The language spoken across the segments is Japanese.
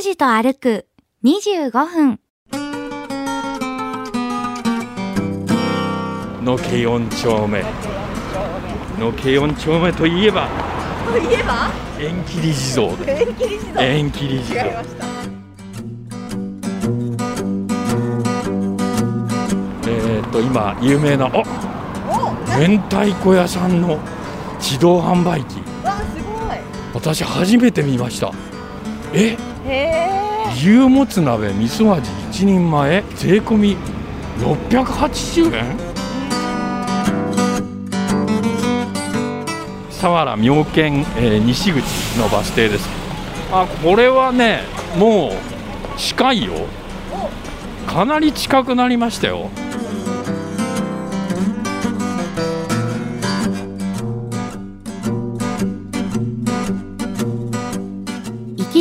拓司と歩く25分。のけ4丁目。のけ4丁目といえばといえば？縁切り地蔵。で縁切り地蔵。えー、っと今有名なあお明太子屋さんの自動販売機。わすご私初めて見ました。え？牛もつ鍋味噌味1人前税込み680円。佐原妙見、えー西口のバス停です。あこれはねもう近いよ。かなり近くなりましたよ。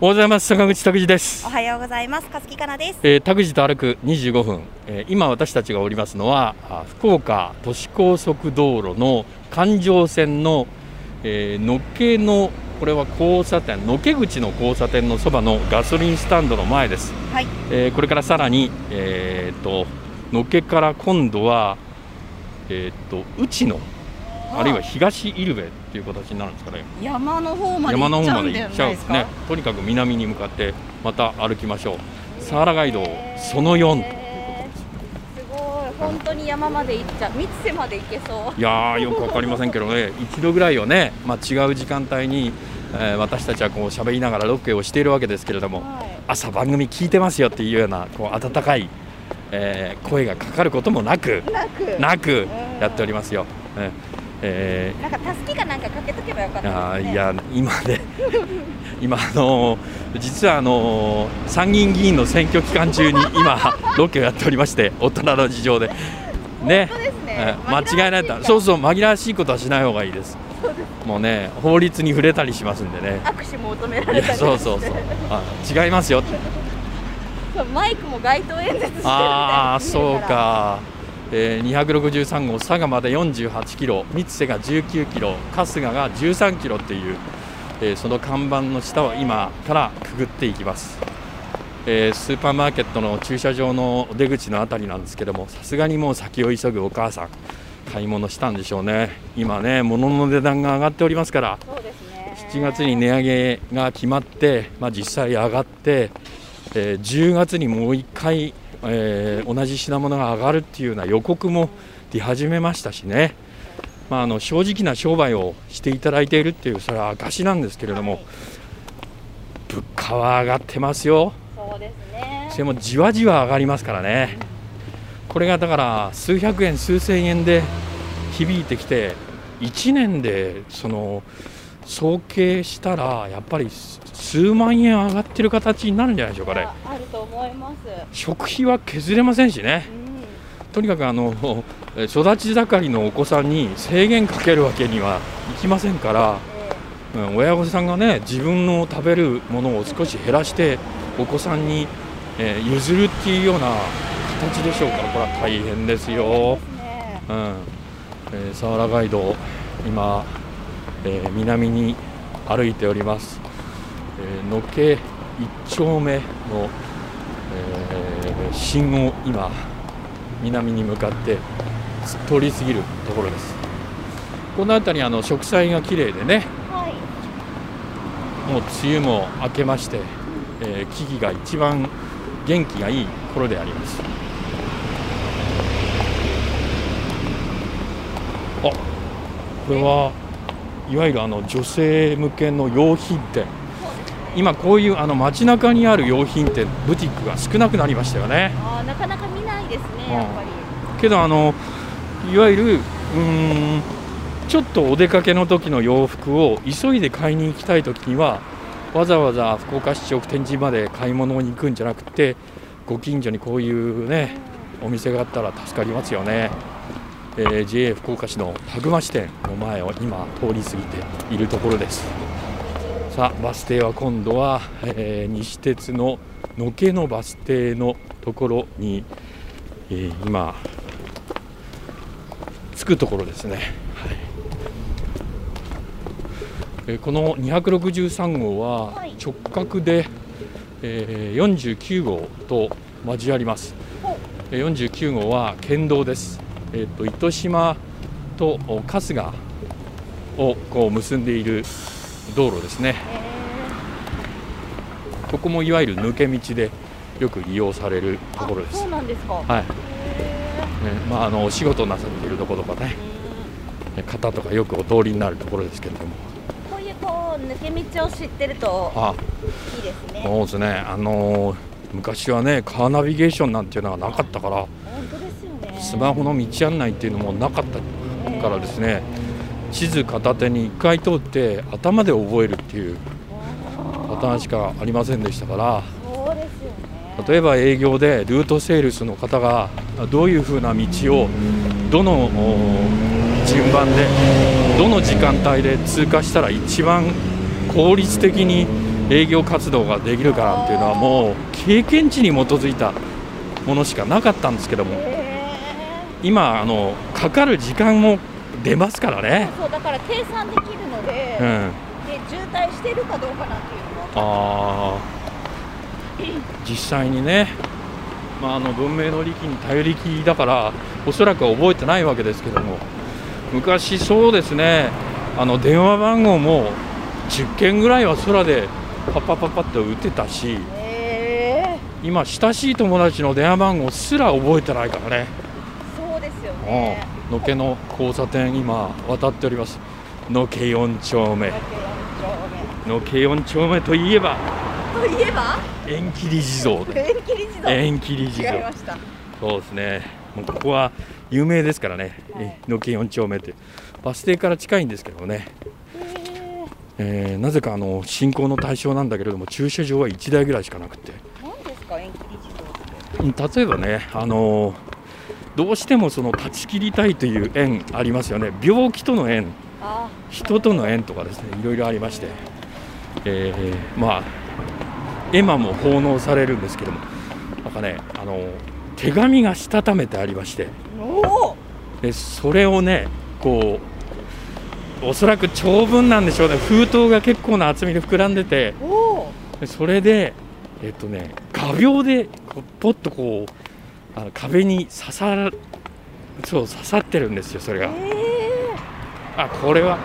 おはようございます。坂口拓司です。おはようございます。勝木かなです。えー、拓司と歩く25分、えー今私たちがおりますのはあ福岡都市高速道路の環状線の、えー、野毛のこれは交差点野毛口の交差点のそばのガソリンスタンドの前です、はい。えーこれからさらに、えー、と野毛から今度は、えー、と内野あるいは東入部っていう形になるんですかね。山の方まで行っちゃうんじゃないですすねとにかく南に向かってまた歩きましょう。サハラガイドその4すごい本当に山まで行っちゃう。三瀬まで行けそう。いやーよくわかりませんけどね。一度ぐらいをね、まあ、違う時間帯に、えー私たちはこう喋りながらロケをしているわけですけれどもはい。朝番組聞いてますよっていうようなこう温かい、えー声がかかることもなくなく。なくうん。やっておりますよ。ねえーなんかたすきかなんかかけとけばよかっいやたですね。ーいや今ね 今あのー実はあのー参議院議員の選挙期間中に今 ロケをやっておりまして大人の事情で。ね。ね。えー間違いないとそうそう紛らわしいことはしない方がいいです。もうね法律に触れたりしますんでね。握手求められたり。そうそうそう。あ違いますよ。マイクも街頭演説してるみたいああそうか、えー、263号佐賀まで48キロ三瀬が19キロ春日が13キロっていう、えーその看板の下を今からくぐっていきます、えースーパーマーケットの駐車場の出口のあたりなんですけどもさすがにもう先を急ぐお母さん買い物したんでしょうね。今ね物の値段が上がっておりますからそね。7月に値上げが決まって、まあ、実際上がって、えー10月にもう1回、えー同じ品物が上がるっていうような予告も出始めましたしね、まあ、あの正直な商売をしていただいているっていうそれは証なんですけれども、はい。物価は上がってますよ。そうですね。それもじわじわ上がりますからね。これがだから数百円数千円で響いてきて1年でその総計したらやっぱり数万円上がってる形になるんじゃないでしょうかね。あると思います。食費は削れませんしね。うん。とにかくあのえ育ち盛りのお子さんに制限かけるわけにはいきませんから、うん、親御さんがね自分の食べるものを少し減らしてお子さんに、えー譲るっていうような形でしょうからこれは大変ですよ。ですね。うん。えー、サハラガイド今、えー南に歩いております、えー、野毛一丁目の、えー信号今南に向かって通り過ぎるところです。この辺りあの植栽が綺麗でね。はい。もう梅雨も明けまして、えー木々が一番元気がいい頃であります。あこれはいわゆるあの女性向けの用品店。今こういうあの街中にある用品店ブティックが少なくなりましたよね。あーなかなか見ないですうん。ねやっぱり。けどあのいわゆるうーんちょっとお出かけの時の洋服を急いで買いに行きたい時にはわざわざ福岡市直天神まで買い物に行くんじゃなくてご近所にこういうねお店があったら助かりますよね、えー JA 福岡市のタグマ支店の前を今通り過ぎているところです。さあバス停は今度は、えー西鉄の野毛のバス停のところに、えー今着くところですね、はい。えーこの263号ははい。直角で、えー49号と交わります。ほうえー49号は県道です、えー、と糸島とお春日をこう結んでいる道路ですね。えここもいわゆる抜け道でよく利用されるーところです。あそうなんですか。はい、へねまあ、あのお仕事なさっているところとかね。ー方とかよくお通りになるところですけれども。こういうこう抜け道を知ってるとあいいですね。そうですね。あのー昔はねカーナビゲーションなんていうのはなかったから。スマホの道案内っていうのもなかったからですね地図片手に1回通って頭で覚えるっていうパターンしかありませんでしたから。例えば営業でルートセールスの方がどういうふうな道をどの順番でどの時間帯で通過したら一番効率的に営業活動ができるかなんていうのはもう経験値に基づいたものしかなかったんですけども今あのかかる時間も出ますからーね。そうだから計算できるので、うん。で渋滞してるかどうかなんていうのもあー。実際にね、まあ、あの文明の利器に頼りきだからおそらくは覚えてないわけですけども。昔そうですねあの電話番号も10件ぐらいは空でパッパッパッパッと打てたしへ今親しい友達の電話番号すら覚えてないからねね。うんのけの交差点今渡っております。のけ4丁目。だけ四丁のけ4丁目といえば目といえば？縁切り地蔵で。縁切り地蔵。そうですね。もうここは有名ですからね、はい。えのけ4丁目って。バス停から近いんですけどね、へえーなぜかあの進行の対象なんだけれども駐車場は1台ぐらいしかなくて。ー何ですか？縁切り自動って。うん例えばねあのどうしてもその断ち切りたいという縁ありますよね。病気との縁。あ人との縁とかですねいろいろありまして、えーまあ絵馬も奉納されるんですけどもなんかねあの手紙がしたためてありまして。でそれをねこうおそらく長文なんでしょうね。封筒が結構な厚みで膨らんでて。でそれでえっとね画鋲でポッとこうあの壁に刺さるそう刺さってるんですよそれが。えあこれは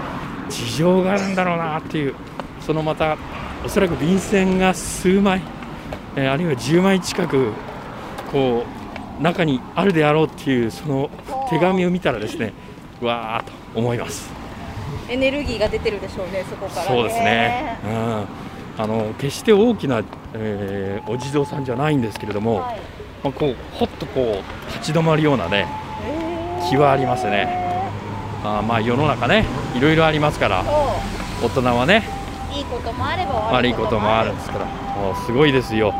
事情があるんだろうなっていう。そのまたおそらく便箋が数枚、えーあるいは10枚近くこう中にあるであろうっていうその手紙を見たらですねうわーっと思います。ー、エネルギーが出てるでしょうねそこからね。そうですね、うん、あの決して大きな、えーお地蔵さんじゃないんですけれども、はいまあ、こうほっとこう立ち止まるようなねえー気はありますね。あーまあ世の中ねいろいろありますからそ大人はねういいこともあれば悪いこともある。んですから。もうすごいですよ、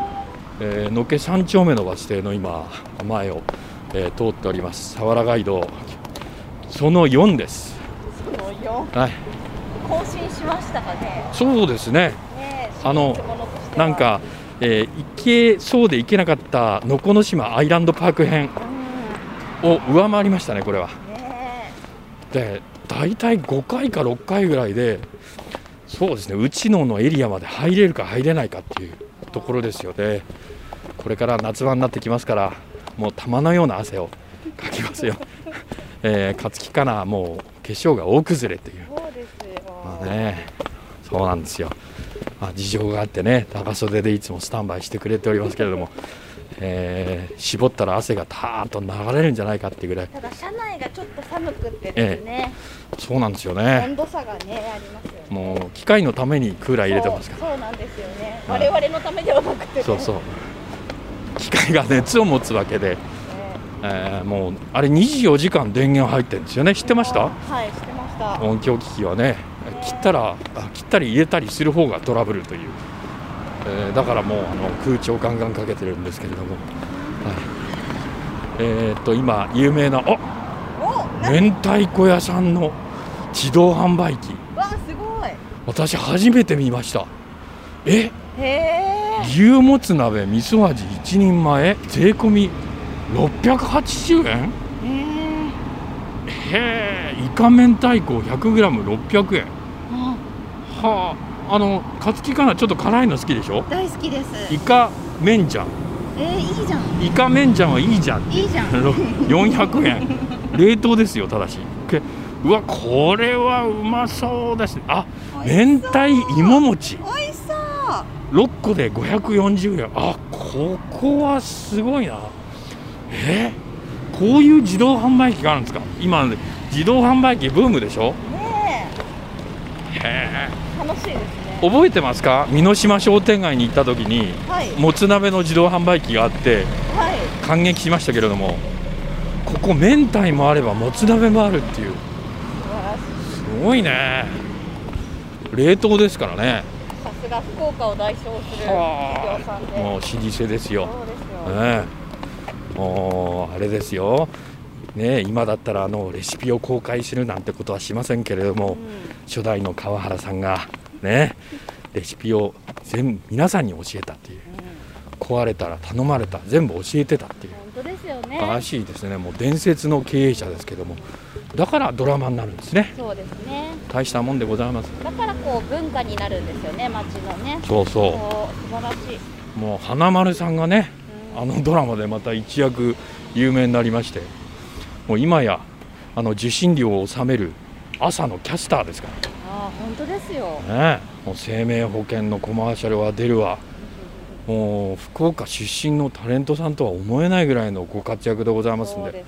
えー、のけ3丁目のバス停の今前を、えー通っております佐原ガイドその4です。その4はい。更新しましたかね。そうですね。ねあのなんか、えー行けそうで行けなかったのこの島アイランドパーク編うを上回りましたねこれは。で大体5回か6回ぐらいでそうですね内野のエリアまで入れるか入れないかっていうところですよね。これから夏場になってきますからもう玉のような汗をかきますよ、えー、勝木かなもう化粧が大崩れっていう。そうですよ、まあねそうなんですよ、まあ、事情があってね長袖でいつもスタンバイしてくれておりますけれども、えー絞ったら汗がたーっと流れるんじゃないかっていうぐらい。ただ車内がちょっと寒くってですね、そうなんですよね。温度差がねありますよね。もう機械のためにクーラー入れてますから。そうなんですよね、はい。我々のためではなくてね、そうそう。機械が熱を持つわけで、ねえ。ーもうあれ24時間電源入ってるんですよね。知ってました？はい知ってました。音響機器はね切ったらあ切ったり入れたりする方がトラブルという、えーだからもうあの空調ガンガンかけてるんですけれども、はい。えー、っと今有名なあ明太子屋さんの自動販売機。わすごい。私初めて見ました。え？へえ。牛もつ鍋味噌味1人前税込み680円？へえ。イカ明太子 100g600 円。あはああの勝木かなちょっと辛いの好きでしょ？大好きです。イカ麺じゃんえー、いいじゃん。イカ麺じゃんはいいじゃん。いいじゃん。400円。冷凍ですよただし。けうわこれはうまそうですね。あ明太芋餅。美味しそう。6個で540円。あここはすごいな。えこういう自動販売機があるんですか？今自動販売機ブームでしょ？楽しいですね。え覚えてますか？美濃島商店街に行った時にはい。もつ鍋の自動販売機があってはい。感激しましたけれどもここ明太もあればもつ鍋もあるっていう。すごいね。冷凍ですからね。さすが福岡を代表するもう老舗ですよ。そうですよ、ね。え、もうあれですよ、ねえ、今だったらあのレシピを公開するなんてことはしませんけれども、初代の川原さんが、ね、レシピを全部皆さんに教えたっていう、壊れたら頼まれた、全部教えてたっていう、本当ですよね。らしいですね、もう伝説の経営者ですけども、だからドラマになるんですね、そうですね。大したもんでございます。だからこう文化になるんですよね町のね。そうそそう素晴らしい、う、もう花丸さんがね、うん。あのドラマでまた一躍有名になりまして。もう今やあの受信料を納める朝のキャスターですかああ本当ですよ。らねもう生命保険のコマーシャルは出るわ。もう福岡出身のタレントさんとは思えないぐらいのご活躍でございますんで。ね。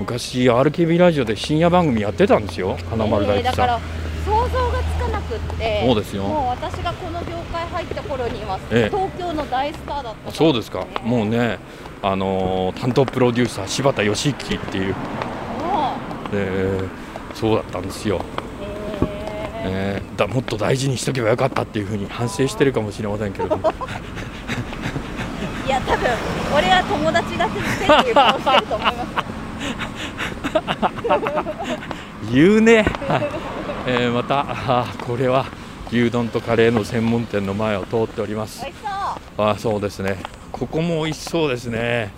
昔 RKB ラジオで深夜番組やってたんですよ。花丸大吉さん、えーだから想像がつかなくってそうですよ。もう私がこの業界入った頃には、ええ。東京の大スターだったあそうですか。もうねあのー担当プロデューサー柴田義之っていう、そうだったんですよ。うええーだもっと大事にしとけばよかったっていうふうに反省してるかもしれませんけれども。ーいや多分俺は友達だけしてっていう顔してると思います。言うね、はい。えーまたあーこれは牛丼とカレーの専門店の前を通っております。美味しそう。あーそうですね。ここも美味しそうですね。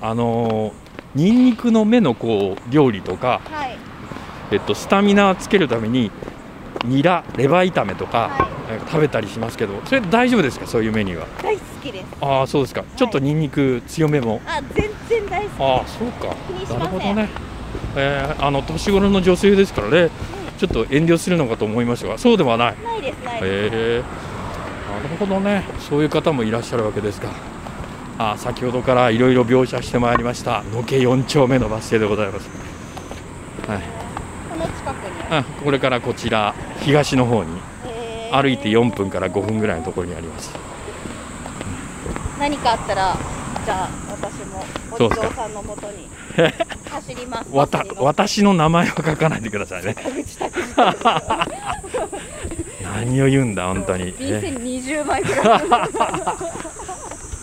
あのーニンニクの芽のこう料理とか、はい。えっと、スタミナをつけるためにニラレバー炒めとか、はい。えー食べたりしますけどそれ大丈夫ですか？そういうメニューは。大好きです。ああそうですか、ちょっとニンニク強めも。あ全然大好きああそうか。なるほどね、えーあの年頃の女性ですからね、ちょっと遠慮するのかと思いましたがそうではない。ないですないです、えー、なるほどね。そういう方もいらっしゃるわけですか。あ先ほどからいろいろ描写してまいりました。野毛4丁目のバス停でございます、はい。この近くこれからこちら東の方にえー。歩いて4分から5分ぐらいのところにあります。何かあったらじゃあ私もお地蔵さんのもとに 走ります。わた私の。名前は書かないでくださいね。何を言うんだ本当に、便ね箋20枚ぐらい。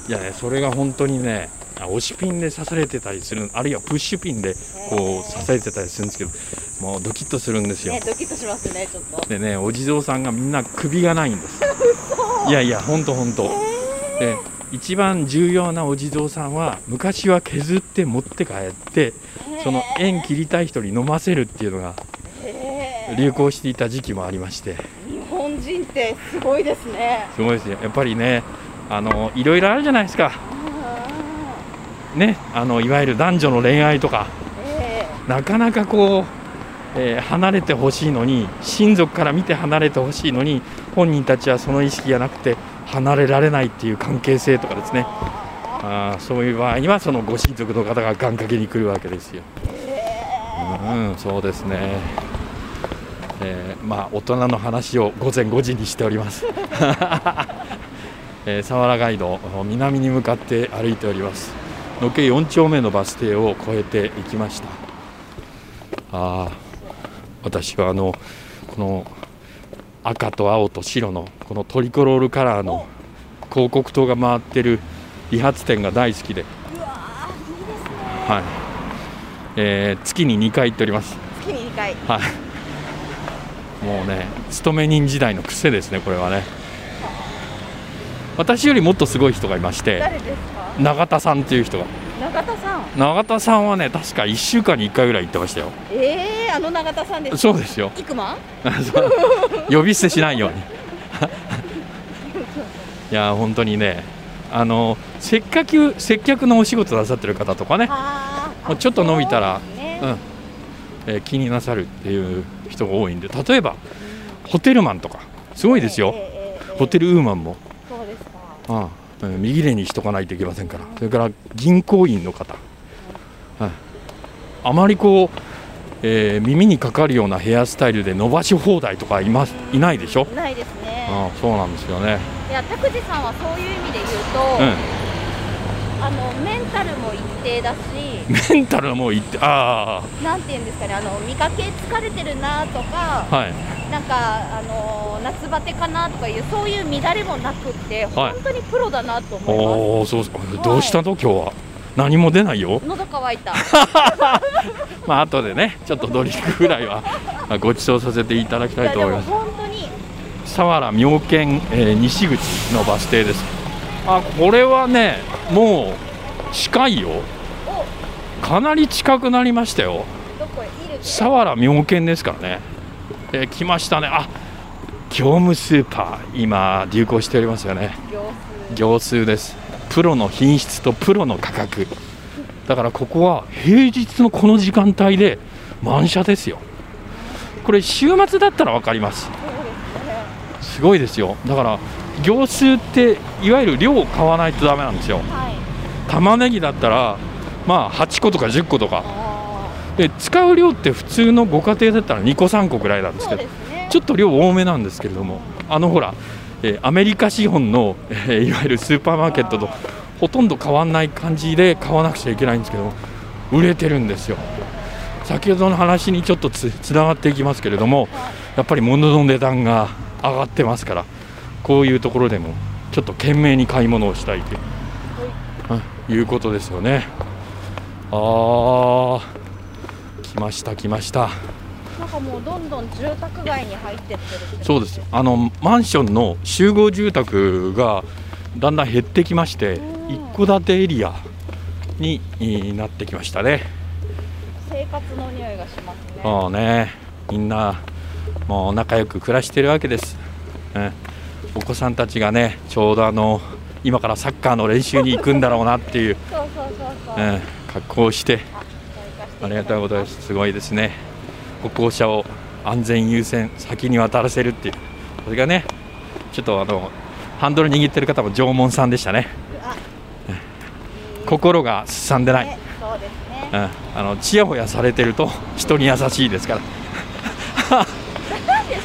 いやね、それが本当にね、あ押しピンで刺されてたりする、あるいはプッシュピンでこう刺されてたりするんですけど、もうドキッとするんですよね。ドキッとしますねちょっとでね、お地蔵さんがみんな首がないんです。いやいや、本当本当。で、一番重要なお地蔵さんは、昔は削って持って帰って、その縁切りたい人に飲ませるっていうのが流行していた時期もありまして、日本人ってすごいですねすごいですよ。やっぱりね、あのいろいろあるじゃないですか。ね、あのいわゆる男女の恋愛とか。えなかなかこう、えー離れてほしいのに親族から見て離れてほしいのに本人たちはその意識がなくて離れられないっていう関係性とかですねあそういう場合にはそのご親族の方が願掛けに来るわけですよ。うん、そうですね。えーまあ大人の話を午前5時にしております。えー、佐原街道南に向かって歩いております。野毛4丁目のバス停を越えていきました。ああ、私はあのこの赤と青と白のこのトリコロールカラーの広告塔が回ってる理髪店が大好きで、はいえー月に2回行っております。月に2回はい。もうね、勤め人時代の癖ですね、これはね。私よりもっとすごい人がいまして、誰ですか？永田さんっていう人が。永田さん。永田さんはね、確か1週間に1回ぐらい行ってましたよ。ええー、あの永田さんですそうですよ。イクマン呼び捨てしないように。いや、本当にね、あの接客接客のお仕事なさってる方とかね、もうちょっと伸びたらそうねうん。えー気になさるっていう人が多いんで、例えばホテルマンとか、すごいですよ。ええええええホテルウーマンも、そうですか。ああうん右手にしとかないといけませんから、それから銀行員の方、はい。あまりこう、えー耳にかかるようなヘアスタイルで伸ばし放題とかいますいないでしょ、ないですね。ああそうなんですよね、いや拓司さんはそういう意味で言うと、うあのメンタルも一定だし。ん、メンタルもいって、あなんていうんですかねあの見かけ疲れてるなとかあ、はい、なんかあの夏バテかなとかいうそういう乱れもなくって、本当にプロだなと思いまおお、そうどうしたと、今日は、何も出ないよ。す。喉乾いた。まあ後でね、ちょっとドリンクぐらいはあご馳走させていただきたいと思います。本当に。佐原妙見、えー西口のバス停です。あ、これはね、もう近いよ。おかなり近くなりましたよ。佐原妙見ですからね。えー来ましたね。あ、業務スーパー今流行しておりますよね。業数です。プロの品質とプロの価格。だからここは平日のこの時間帯で満車ですよ。これ週末だったら分かります。すごいですよ。だから業数っていわゆる量を買わないとダメなんですよ。はい。玉ねぎだったらまあ8個とか10個とか。あで使う量って普通のご家庭だったら2個3個ぐらいなんですけどね。ちょっと量多めなんですけれどもあのほら、えーアメリカ資本の、えーいわゆるスーパーマーケットとほとんど変わんない感じで買わなくちゃいけないんですけど売れてるんですよ。先ほどの話にちょっとつつながっていきますけれどもやっぱり物の値段が上がってますからこういうところでもちょっと懸命に買い物をしたいということですよね。あー来ました来ました。なんかもうどんどん住宅街に入ってってるそうですあのマンションの集合住宅がだんだん減ってきましてうん。一戸建てエリアにえーなってきましたね。生活の匂いがしますね。もうね。みんなもう仲良く暮らしてるわけです、うんお子さんたちがねちょうどあの今からサッカーの練習に行くんだろうなっていう、格好をしてあありがとうございます。すごいですね。歩行者を安全優先先に渡らせるっていう。それがねちょっとあのハンドル握ってる方も縄文さんでしたね。あ心がすさんでない、うん、あのちやほやされてると人に優しいですから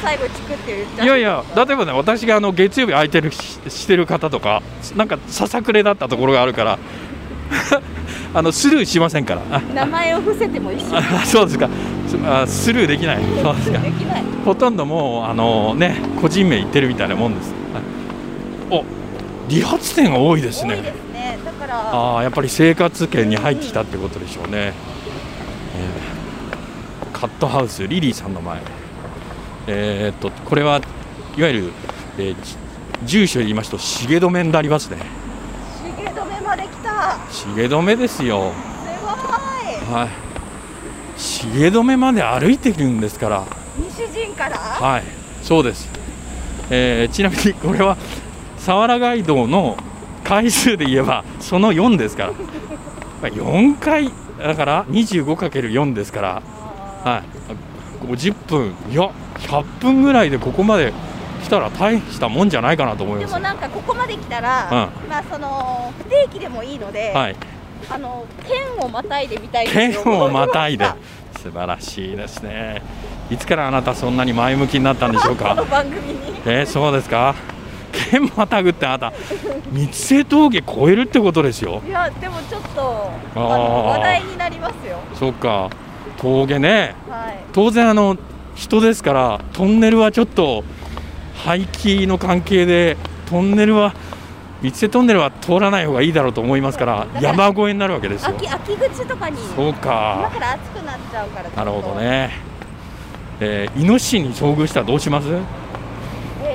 最後チクって言っちゃういやいや例えばね私があの月曜日空いてるししてる方とかなんかささくれだったところがあるから あのスルーしませんからあ名前を伏せても一緒あ そうですかすあスルーできないそうですかできないほとんどもうあのね個人名言ってるみたいなもんです。はいお理髪店が多いですね。ねだからああやっぱり生活圏に入ってきたってことでしょうね。えーカットハウスリリーさんの前。えーっとこれはいわゆる、えーじ住所で言いますと重止めになりますね。重止めまで来た重止めですよ。すごいはい。重止めまで歩いてくるんですから。西陣から？はい、そうです。えーちなみにこれは佐原街道の回数で言えばその4ですから。まあ4回だから 25×4 ですから、はい、50分いや100分ぐらいでここまで来たら大したもんじゃないかなと思いでます。もなんかここまで来たら、うまあその不定期でもいいので、はい、あの県をまたいでみたいですよ。剣をまたいで。思 素晴らしいですね。いつからあなたそんなに前向きになったんでしょうか？番組に。えーそうですか？剣またぐってあなた三瀬峠越えるってことですよ。いやでもちょっとあの話題になりますよ。そっか。峠ね。はい。当然あの人ですからトンネルはちょっと排気の関係でトンネルは三瀬トンネルは通らない方がいいだろうと思いますから山越えになるわけですよ。秋秋口とかにそう今かから暑くなっちゃうからなるほどね、えーイノシシに遭遇したらどうします？え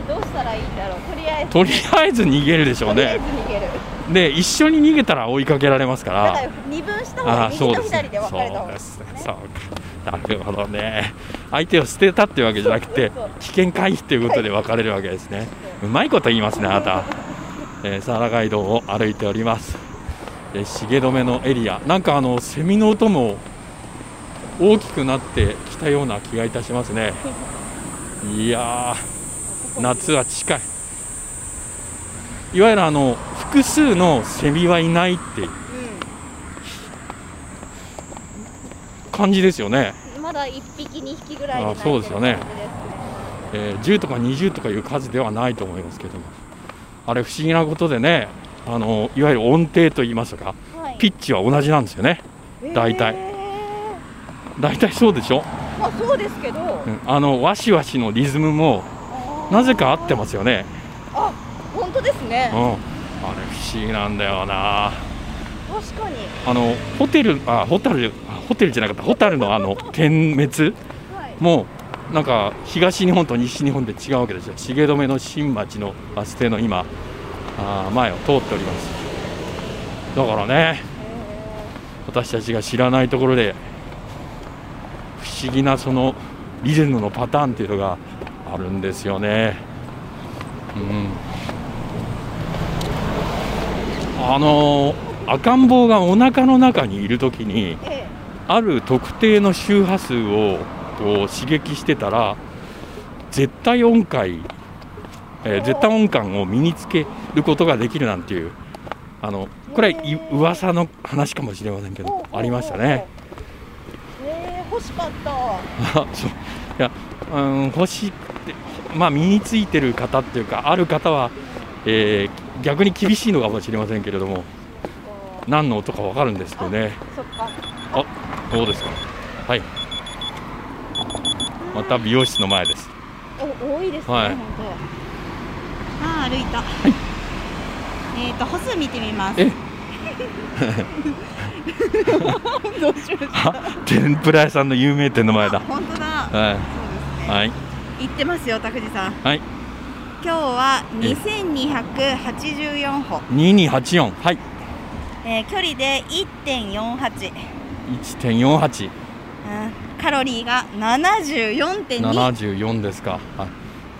ーどうしたらいいんだろう。とりあえず。とりあえず逃げるでしょうね。で一緒に逃げたら追いかけられますから。ら二分した方が右と左で分かれた方がいいですねなるほどね。相手を捨てたっていうわけじゃなくて危険回避ということで分かれるわけですね。うまいこと言いますねあなた、えー、サラガイドを歩いております、えー、重止めのエリア。なんかあのセミの音も大きくなってきたような気がいたしますね。いやー夏は近い。いわゆるあの複数のセミはいないっていう感じですよね、うんまだ一匹二匹ぐらいであそうですよね。えー10とか20とかいう数ではないと思いますけども。あれ不思議なことでねあのいわゆる音程といいますかはい。ピッチは同じなんですよね。大体。え大体そうでしょ、ーまあそうですけど。うん。あのワシワシのリズムもなぜか合ってますよね、あ本当ですね。うん、あれ不思議なんだよな確かに。あのホテルあホタルあホテルじゃなかった。ホタルのあの 点滅？はい。もうなんか東日本と西日本で違うわけですよ。重止めの新町のバス停の今あー前を通っております。だからね私たちが知らないところで不思議なそのリズムのパターンっていうのがあるんですよね。うん。あの赤ん坊がお腹の中にいるときにえある特定の周波数をこう刺激してたら絶対音階、えー絶対音感を身につけることができるなんていうあのこれはい噂の話かもしれませんけどありましたね。えー、欲しかった。あ そう。いや、うん、欲しいって、まあ、身についてる方っていうかある方は、えー逆に厳しいのかもしれませんけれども何の音か分かるんですけどね。あ、どうですか？はい。また美容室の前です。お多いですね、はい本あー歩いた。えっと歩数見てみます。え？どうしましあ、天ぷら屋さんの有名店の前だ。本当だ。はい。ね。はい。行ってますよ、拓司さん。はい。今日は2284歩、二二八四。はい。えー距離で1.48、一点四八。うんカロリーが74.2。七十四ですか。はい。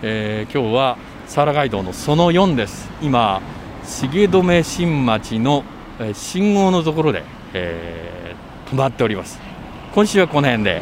えー、今日はサラガイドのその四です。今重留新町の、えー信号のところで、えー、止まっております。今週はこの辺で。